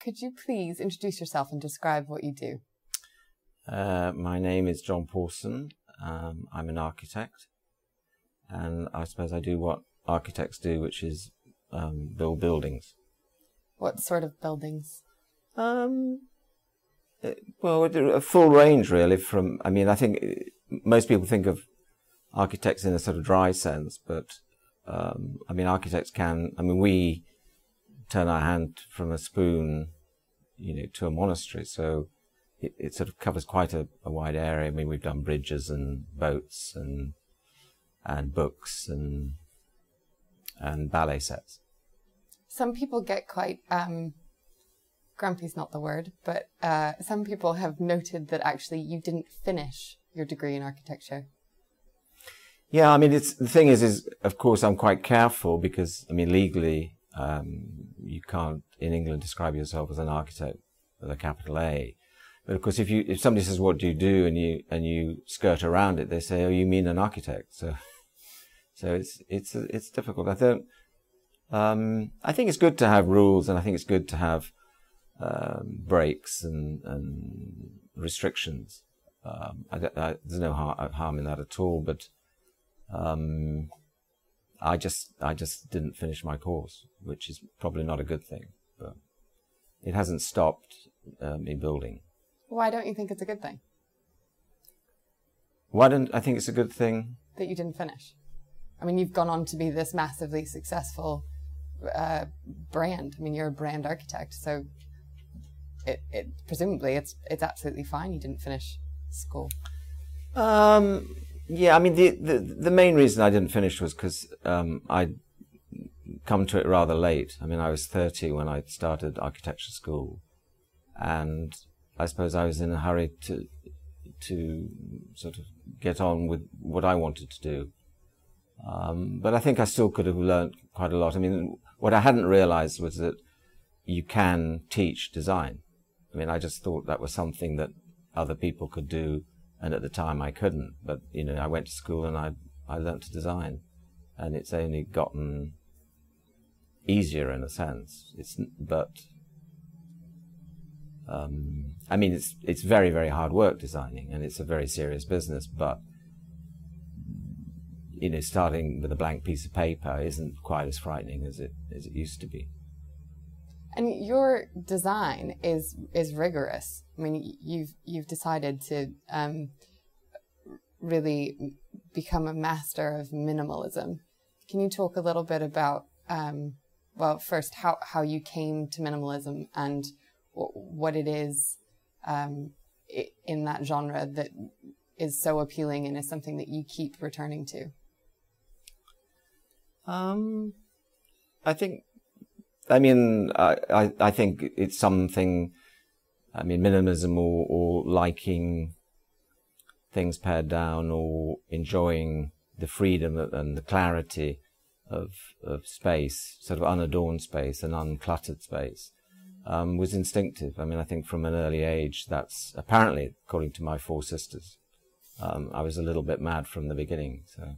could you please introduce yourself and describe what you do? Uh, my name is John Pawson. Um, I'm an architect, and I suppose I do what architects do, which is um, build buildings. What sort of buildings? Um, uh, well, a full range, really. From I mean, I think uh, most people think of architects in a sort of dry sense, but um, I mean, architects can. I mean, we turn our hand from a spoon, you know, to a monastery. So it, it sort of covers quite a, a, wide area. I mean, we've done bridges and boats and and books and and ballet sets. Some people get quite um, grumpy's not the word, but uh, some people have noted that actually you didn't finish your degree in architecture. Yeah, I mean, it's the thing is, is of course I'm quite careful because I mean legally um, you can't in England describe yourself as an architect with a capital A. But of course, if you if somebody says what do you do and you and you skirt around it, they say, oh, you mean an architect. So so it's it's it's difficult. I don't. Um, I think it's good to have rules, and I think it's good to have um, breaks and and restrictions. Um, I, I, there's no har- harm in that at all, but um, I just I just didn't finish my course, which is probably not a good thing, but it hasn't stopped uh, me building. Why don't you think it's a good thing? Why don't I think it's a good thing that you didn't finish? I mean, you've gone on to be this massively successful uh, brand. I mean, you're a brand architect, so it, it presumably it's it's absolutely fine. You didn't finish school. Um, yeah, I mean, the, the, the main reason I didn't finish was because um, I'd come to it rather late. I mean, I was 30 when I started architecture school. And I suppose I was in a hurry to, to sort of get on with what I wanted to do. Um, but I think I still could have learned quite a lot. I mean, what I hadn't realized was that you can teach design. I mean, I just thought that was something that other people could do and at the time I couldn't. But you know, I went to school and I I learnt to design, and it's only gotten easier in a sense. It's but um, I mean, it's it's very very hard work designing, and it's a very serious business. But you know, starting with a blank piece of paper isn't quite as frightening as it as it used to be. And your design is is rigorous. I mean, you've you've decided to um, really become a master of minimalism. Can you talk a little bit about, um, well, first how how you came to minimalism and w- what it is um, in that genre that is so appealing and is something that you keep returning to? Um, I think I mean, I, I think it's something, I mean, minimalism or, or liking things pared down or enjoying the freedom and the clarity of, of space, sort of unadorned space and uncluttered space, um, was instinctive. I mean, I think from an early age, that's apparently, according to my four sisters, um, I was a little bit mad from the beginning. So,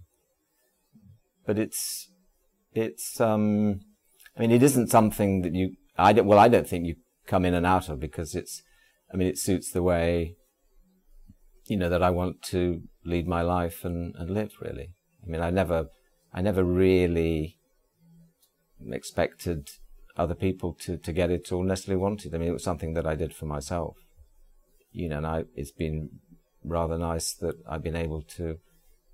but it's, it's, um, I mean, it isn't something that you, I don't, well, I don't think you come in and out of because it's, I mean, it suits the way, you know, that I want to lead my life and, and live really. I mean, I never, I never really expected other people to, to get it or necessarily wanted. I mean, it was something that I did for myself, you know, and I, it's been rather nice that I've been able to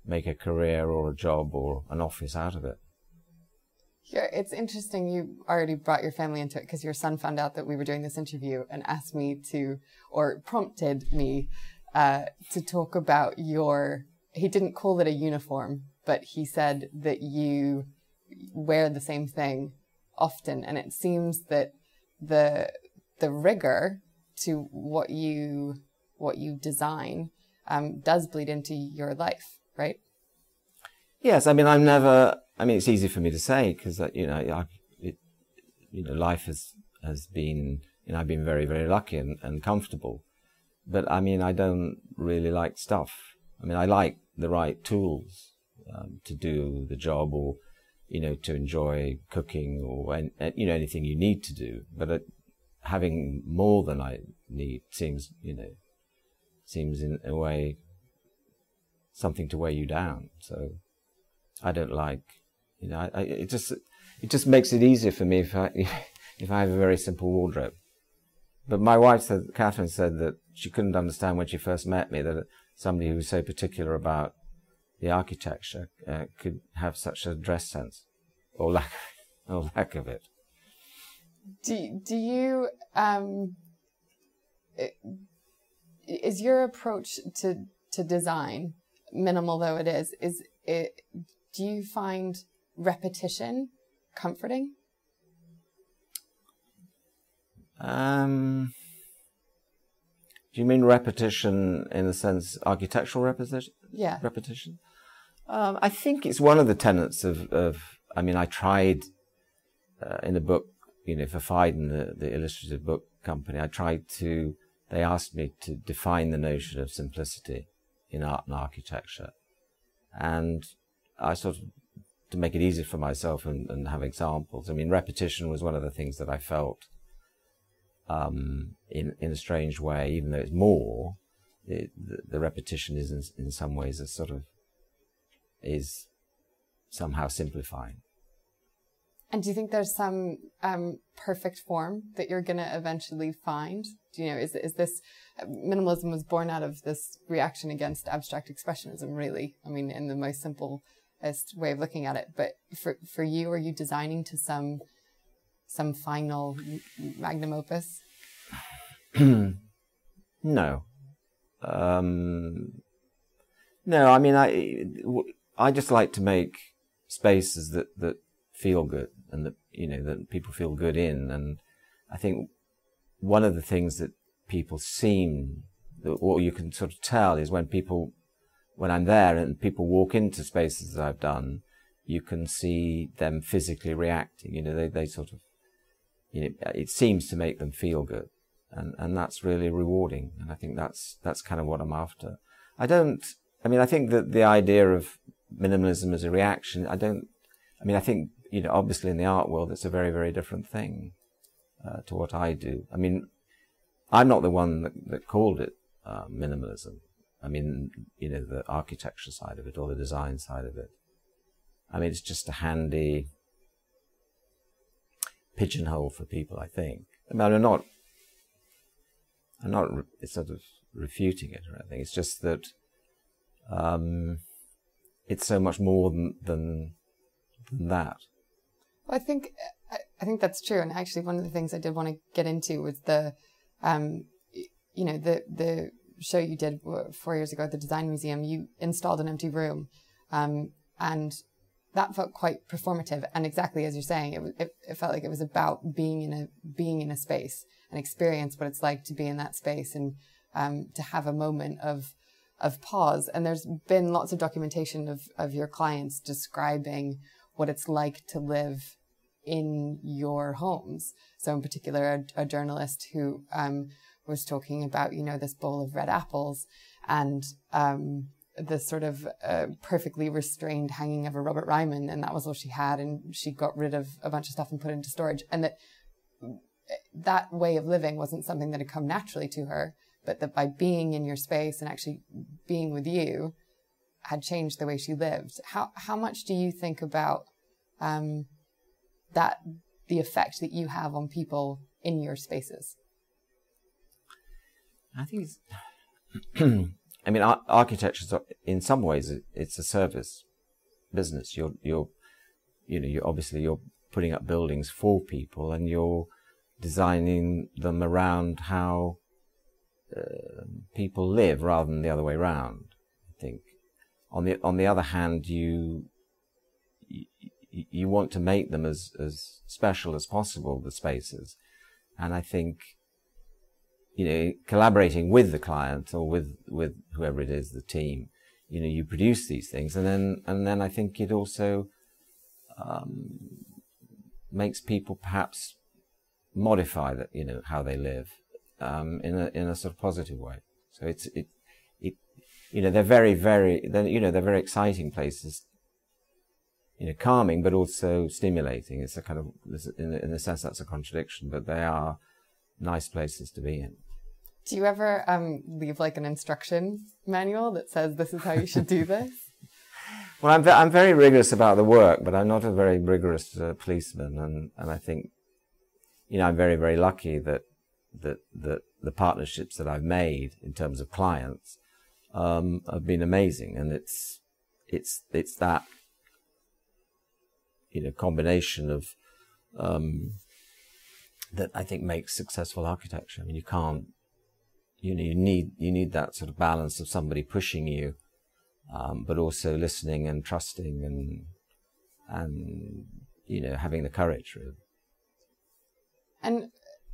make a career or a job or an office out of it. Yeah, it's interesting you already brought your family into it because your son found out that we were doing this interview and asked me to, or prompted me uh, to talk about your. He didn't call it a uniform, but he said that you wear the same thing often, and it seems that the the rigor to what you what you design um, does bleed into your life, right? Yes, I mean, I'm never I mean, it's easy for me to say because uh, you know, I, it, you know, life has has been, you know, I've been very very lucky and, and comfortable, but I mean, I don't really like stuff. I mean, I like the right tools um, to do the job, or you know, to enjoy cooking, or you know, anything you need to do. But it, having more than I need seems, you know, seems in a way something to weigh you down. So I don't like, you know, I, I, it just it just makes it easier for me if I if I have a very simple wardrobe. But my wife said, Catherine said that she couldn't understand when she first met me that somebody who was so particular about the architecture uh, could have such a dress sense, or lack, or lack of it. Do do you um, is your approach to to design minimal though it is is it do you find repetition comforting? Um do you mean repetition in the sense architectural repetition yeah. repetition? Um, i think it's one of the tenets of, of i mean i tried uh, in a book you know for Phaidon, the, the illustrative book company i tried to they asked me to define the notion of simplicity in art and architecture. And I sort of, to make it easier for myself and, and have examples, I mean, repetition was one of the things that I felt um, in, in a strange way, even though it's more, it, the, the, repetition is in, in some ways a sort of, is somehow simplifying. And do you think there's some um, perfect form that you're going to eventually find? Do you know, is is this minimalism was born out of this reaction against abstract expressionism? Really, I mean, in the most way of looking at it. But for for you, are you designing to some some final magnum opus? no, um, no. I mean, I I just like to make spaces that that feel good and that you know that people feel good in. And I think one of the things that people seem, that or you can sort of tell, is when people, when I'm there and people walk into spaces that I've done, you can see them physically reacting. You know, they they sort of, you know, it seems to make them feel good, and and that's really rewarding. And I think that's that's kind of what I'm after. I don't. I mean, I think that the idea of minimalism as a reaction, I don't. I mean, I think you know, obviously in the art world, it's a very, very different thing uh, to what I do. I mean, I'm not the one that, that called it uh, minimalism. I mean, you know, the architecture side of it or the design side of it. I mean, it's just a handy pigeonhole for people, I think. I mean, I'm not, I'm not sort of refuting it or anything. It's just that um, it's so much more than, than, than that. Well, I think I think that's true. And actually, one of the things I did want to get into was the, um, you know, the the show you did four years ago at the Design Museum. You installed an empty room, um, and that felt quite performative. And exactly as you're saying, it, it, it felt like it was about being in a being in a space and experience what it's like to be in that space and um, to have a moment of of pause. And there's been lots of documentation of of your clients describing what it's like to live in your homes. So, in particular, a, a journalist who um, was talking about, you know, this bowl of red apples and um, this sort of uh, perfectly restrained hanging of a Robert Ryman, and that was all she had, and she got rid of a bunch of stuff and put it into storage, and that that way of living wasn't something that had come naturally to her, but that by being in your space and actually being with you had changed the way she lived. How how much do you think about um, that the effect that you have on people in your spaces? I think it's. I mean, architecture is in some ways it's a service business. You're you're you know you're obviously you're putting up buildings for people and you're designing them around how uh, people live rather than the other way around. I think. On the on the other hand, you you want to make them as, as special as possible, the spaces. And I think, you know, collaborating with the client or with, with whoever it is, the team, you know, you produce these things. And then, and then I think it also, um, makes people perhaps modify that, you know, how they live, um, in a, in a sort of positive way. So it's, it, it, you know, they're very, very, they're, you know, they're very exciting places you know, calming, but also stimulating. It's a kind of, in a, in a sense, that's a contradiction, but they are nice places to be in. Do you ever um, leave like an instruction manual that says this is how you should do this? well, I'm, ve- I'm very rigorous about the work, but I'm not a very rigorous uh, policeman, and, and I think, you know, I'm very very lucky that that that the partnerships that I've made in terms of clients um, have been amazing, and it's it's it's that you know combination of um, that I think makes successful architecture. I mean, you can't you know you need you need that sort of balance of somebody pushing you, um, but also listening and trusting and and you know having the courage. Really. And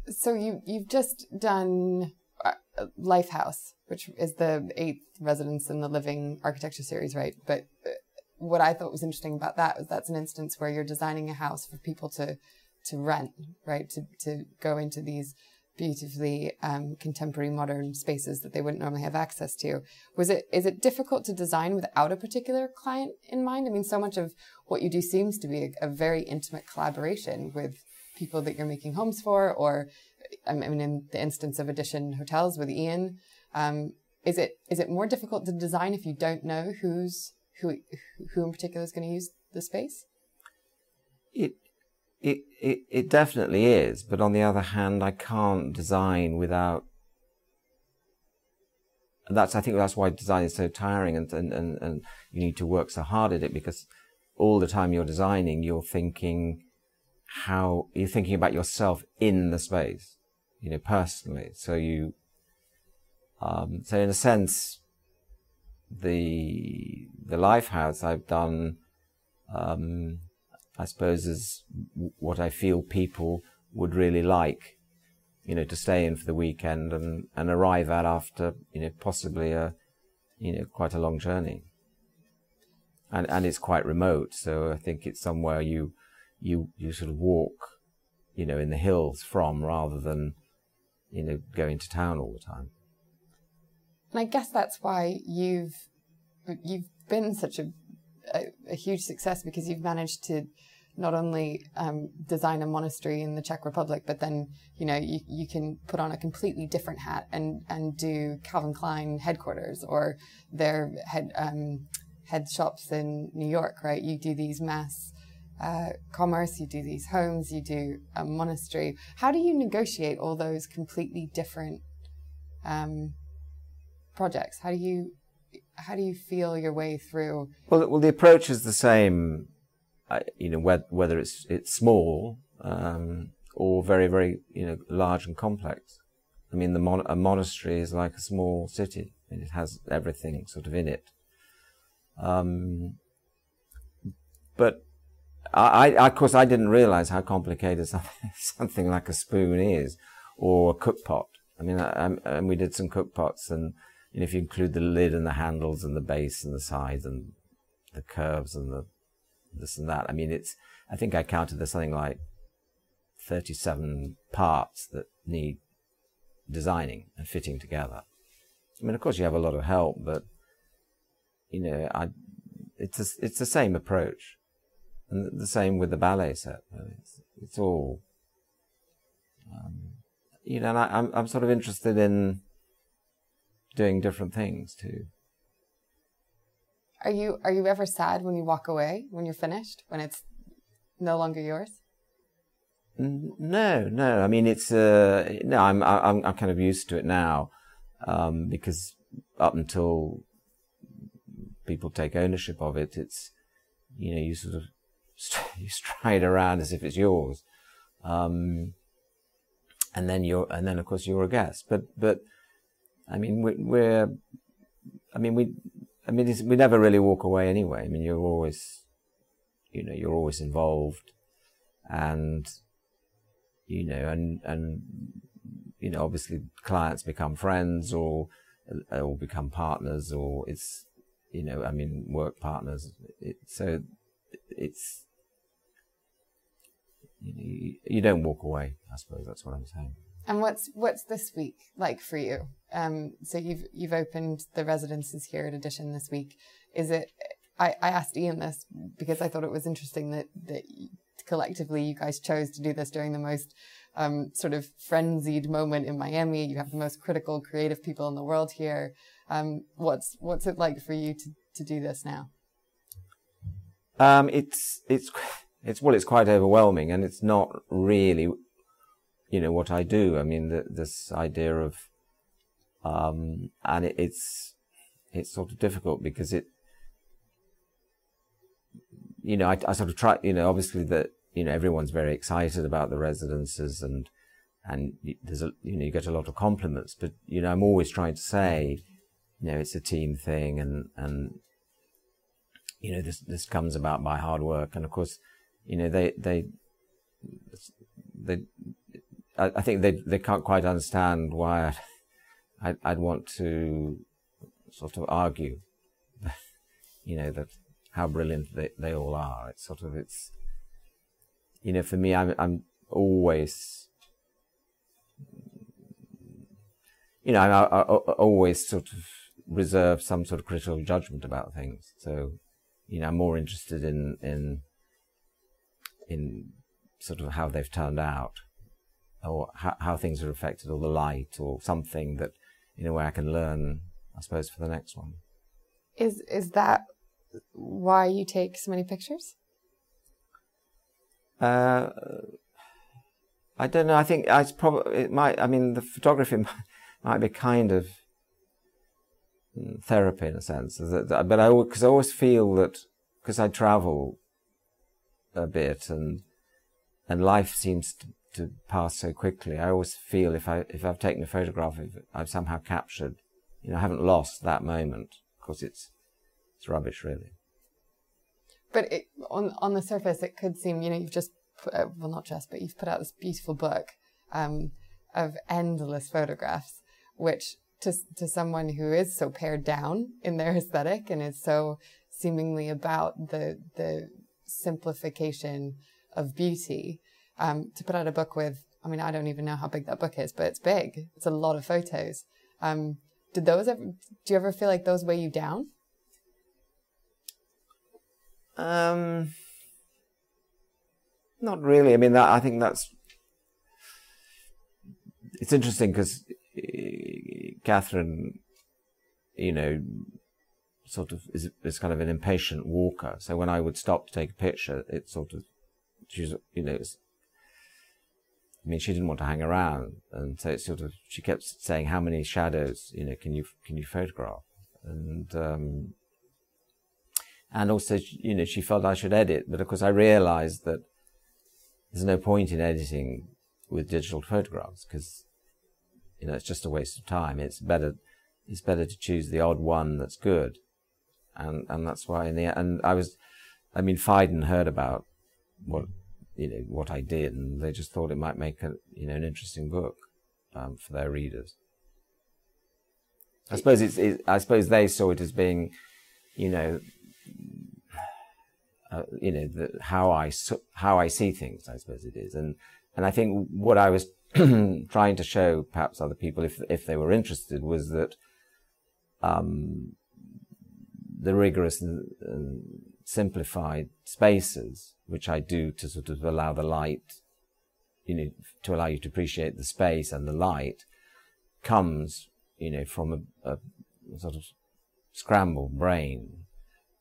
so you you've just done uh, Lifehouse, which is the eighth residence in the Living Architecture series, right? But uh, what I thought was interesting about that was that's an instance where you're designing a house for people to to rent, right? To to go into these beautifully um, contemporary modern spaces that they wouldn't normally have access to. Was it is it difficult to design without a particular client in mind? I mean, so much of what you do seems to be a, a very intimate collaboration with people that you're making homes for, or I mean, in the instance of Edition Hotels with Ian, um, is it is it more difficult to design if you don't know who's who who in particular is going to use the space? It it, it, it definitely is, but on the other hand, I can't design without. That's I think that's why design is so tiring, and, and, and, and you need to work so hard at it because all the time you're designing, you're thinking how you're thinking about yourself in the space, you know, personally. So you, um, so in a sense, the the Lifehouse I've done. Um, I suppose, is what I feel people would really like, you know, to stay in for the weekend and, and arrive at after, you know, possibly a, you know, quite a long journey. And, and it's quite remote. So I think it's somewhere you, you, you sort of walk, you know, in the hills from rather than, you know, going to town all the time. And I guess that's why you've, you've been such a a, a, huge success because you've managed to not only um, design a monastery in the Czech Republic, but then you know you, you can put on a completely different hat and and do Calvin Klein headquarters or their head um, head shops in New York, right? You do these mass uh, commerce, you do these homes, you do a monastery. How do you negotiate all those completely different um, projects? How do you how do you feel your way through? Well, well, the approach is the same. Uh, you know, whether, it's it's small um, or very very you know large and complex. I mean, the mon- a monastery is like a small city, and it has everything sort of in it. Um, but I, I, of course, I didn't realize how complicated something, something like a spoon is, or a cook pot. I mean, I, I, and we did some cook pots, and you know, if you include the lid and the handles and the base and the sides and the curves and the this and that, I mean, it's, I think I counted there's something like 37 parts that need designing and fitting together. I mean, of course, you have a lot of help, but you know, I, it's a, it's the same approach, and the same with the ballet set. It's, it's all, um, you know, and I, I'm I'm sort of interested in doing different things too. Are you are you ever sad when you walk away when you're finished when it's no longer yours? No, no. I mean, it's uh, no. I'm I'm I'm kind of used to it now um, because up until people take ownership of it, it's you know you sort of you stride around as if it's yours, um, and then you're and then of course you're a guest. But but I mean, we, we're, I mean, we, I mean, we never really walk away anyway. I mean, you're always, you know, you're always involved and, you know, and, and, you know, obviously clients become friends or, uh, or become partners or it's, you know, I mean, work partners. It, so it's, you, know, you, you don't walk away, I suppose that's what I'm saying. And what's what's this week like for you? Um, so you've you've opened the residences here at Edition this week. Is it? I, I asked Ian this because I thought it was interesting that that collectively you guys chose to do this during the most um, sort of frenzied moment in Miami. You have the most critical, creative people in the world here. Um, what's what's it like for you to, to do this now? Um, it's it's it's well, it's quite overwhelming, and it's not really, you know, what I do. I mean, the, this idea of, um, and it, it's it's sort of difficult because it, you know, I, I sort of try, you know, obviously that you know everyone's very excited about the residences and and there's a you know you get a lot of compliments, but you know I'm always trying to say, you know, it's a team thing and and you know this this comes about by hard work and of course you know they they they I, I think they they can't quite understand why I'd, I'd, I'd want to sort of argue you know that how brilliant they, they all are. It's sort of it's you know for me I'm I'm always you know I, I, I always sort of reserve some sort of critical judgment about things. So you know I'm more interested in in in sort of how they've turned out or how, how things are affected or the light or something that in a way I can learn I suppose for the next one. Is is that why you take so many pictures? Uh, I don't know. I think I probably it might I mean the photography might, might be kind of mm, therapy in a sense but I because I always feel that because I travel a bit and and life seems to, to, pass so quickly. I always feel if I if I've taken a photograph, if I've somehow captured, you know, I haven't lost that moment because it's it's rubbish really. But it, on on the surface, it could seem you know you've just put, uh, well not just but you've put out this beautiful book um, of endless photographs, which to to someone who is so pared down in their aesthetic and is so seemingly about the the simplification of beauty. Um, to put out a book with, I mean, I don't even know how big that book is, but it's big. It's a lot of photos. Um, did those ever? Do you ever feel like those weigh you down? Um, not really. I mean, that I think that's it's interesting because eh, Catherine, you know, sort of is, is kind of an impatient walker. So when I would stop to take a picture, it sort of, she's, you know, I mean, she didn't want to hang around. And so it sort of, she kept saying, how many shadows, you know, can you, can you photograph? And, um, and also, you know, she felt I should edit, but of course I realized that there's no point in editing with digital photographs because, you know, it's just a waste of time. It's better, it's better to choose the odd one that's good and and that's why in the and I was, I mean, Phaidon heard about what you know what I did, and they just thought it might make a you know an interesting book um, for their readers. I suppose it's, it, I suppose they saw it as being, you know, uh, you know the, how I how I see things. I suppose it is, and and I think what I was trying to show perhaps other people, if if they were interested, was that um, the rigorous and, and simplified spaces, which I do to sort of allow the light, you know, to allow you to appreciate the space and the light, comes, you know, from a, a sort of scrambled brain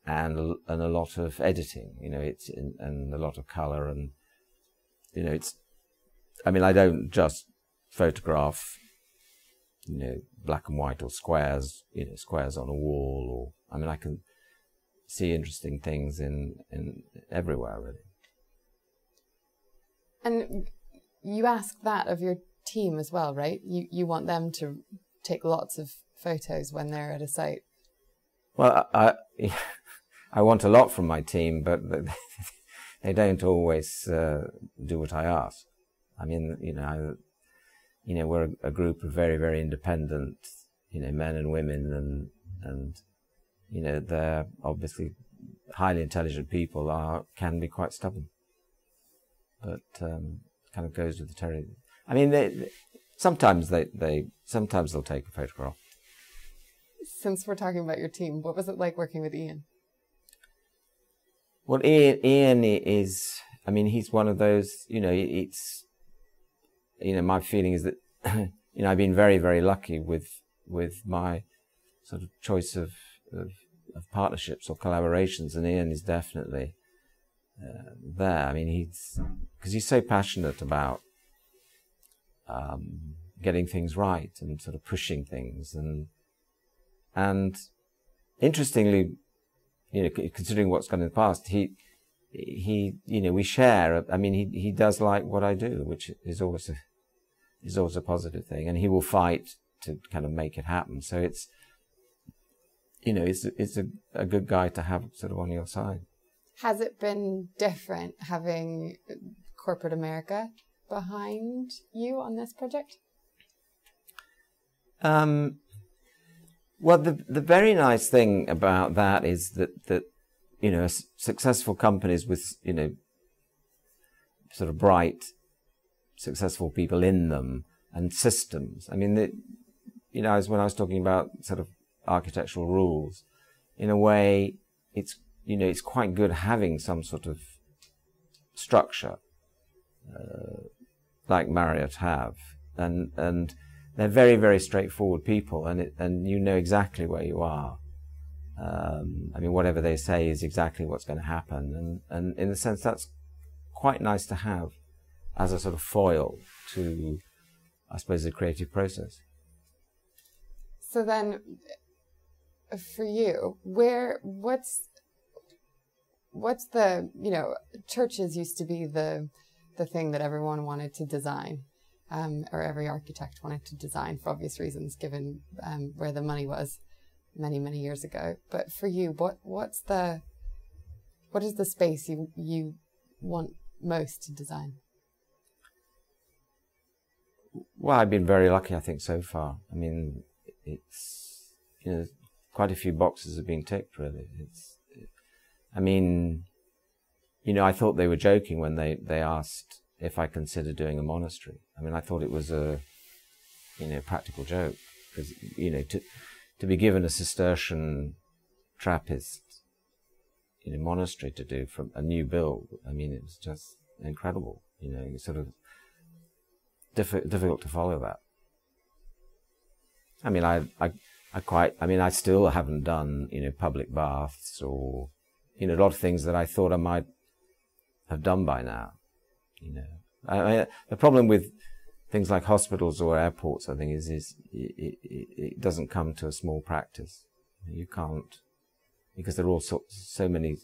and and a lot of editing, you know, it's in, and a lot of color and you know, it's. I mean, I don't just photograph, you know, black and white or squares, you know, squares on a wall or I mean, I can see interesting things in, in everywhere, really. And you ask that of your team as well, right? You, you want them to take lots of photos when they're at a site. Well, I, I want a lot from my team, but they don't always uh, do what I ask. I mean, you know, I, you know, we're a group of very, very independent, you know, men and women, and and you know, they're obviously highly intelligent people are can be quite stubborn. But um, kind of goes with the territory. I mean, they, sometimes they, they sometimes they'll take a photograph. Since we're talking about your team, what was it like working with Ian? Well, Ian, Ian is. I mean, he's one of those. You know, it's. you know, my feeling is that, you know, I've been very, very lucky with, with my sort of choice of, of, of partnerships or collaborations. And Ian is definitely uh, there. I mean, he's, because he's so passionate about, um, getting things right and sort of pushing things and, and interestingly, you know, considering what's gone in the past, he, he, you know, we share. I mean, he, he does like what I do, which is always a, is always a positive thing. And he will fight to kind of make it happen. So it's, you know, it's, it's a, a good guy to have sort of on your side. Has it been different having corporate America behind you on this project? Um, well, the the very nice thing about that is that that you know successful companies with you know sort of bright, successful people in them and systems. I mean, the, you know, as when I was talking about sort of architectural rules, in a way, it's you know it's quite good having some sort of structure, uh, like Marriott have, and and they're very, very straightforward people, and it, and you know exactly where you are. Um, I mean, whatever they say is exactly what's going to happen, and and in a sense, that's quite nice to have as a sort of foil to, I suppose, the creative process. So then, for you, where what's what's the you know churches used to be the the thing that everyone wanted to design um, or every architect wanted to design for obvious reasons, given um, where the money was many many years ago. But for you, what what's the what is the space you you want most to design? Well, I've been very lucky, I think, so far. I mean, it's you know, quite a few boxes have been ticked. Really, it's. I mean, you know, I thought they were joking when they they asked if I considered doing a monastery. I mean, I thought it was a, you know, practical joke because, you know, to, to be given a Cistercian Trappist, you know, monastery to do from a new build. I mean, it was just incredible, you know, it's sort of diff- difficult to follow that. I mean, I, I, I quite, I mean, I still haven't done, you know, public baths or, you know, a lot of things that I thought I might have done by now. You know, I the problem with things like hospitals or airports, I think, is is it, it, it doesn't come to a small practice. You can't because there are all so, so many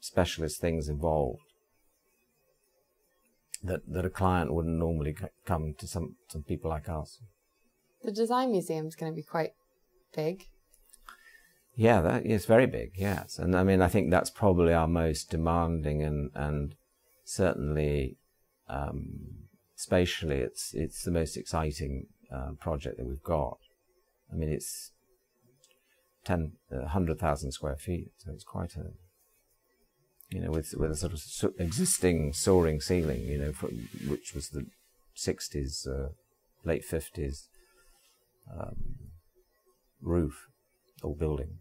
specialist things involved that that a client wouldn't normally come to some some people like us. The design museum is going to be quite big. Yeah, that is very big. Yes, and I mean, I think that's probably our most demanding and and certainly um, spatially, it's it's the most exciting uh, project that we've got. I mean, it's 10, uh, 100,000 square feet, so it's quite a, you know, with with a sort of existing soaring ceiling, you know, from, which was the 60s, uh, late 50s um, roof or building.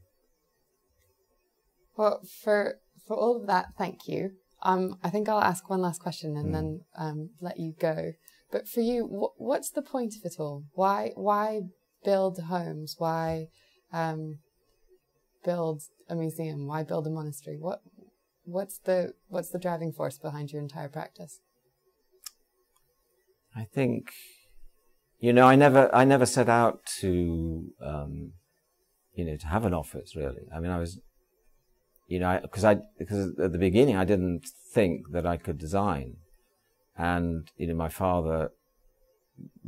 Well, for for all of that, thank you. Um, I think I'll ask one last question and mm. then um, let you go. But for you, wh- what's the point of it all? Why why build homes? Why um, build a museum? Why build a monastery? What what's the what's the driving force behind your entire practice? I think, you know, I never I never set out to um, you know to have an office really. I mean, I was you know, because I, because at the beginning I didn't think that I could design, and you know, my father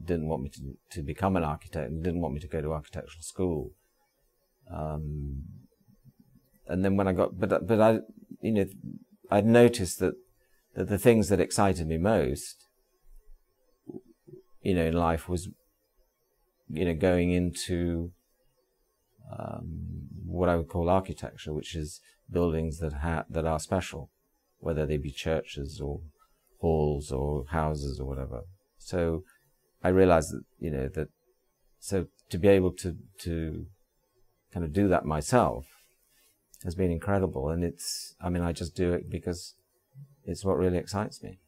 didn't want me to to become an architect and didn't want me to go to architectural school. Um, and then when I got, but but I, you know, I'd noticed that that the things that excited me most, you know, in life was, you know, going into um, what I would call architecture, which is buildings that ha- that are special, whether they be churches or halls or houses or whatever. So I realized that you know that so to be able to to kind of do that myself has been incredible, and it's I mean I just do it because it's what really excites me.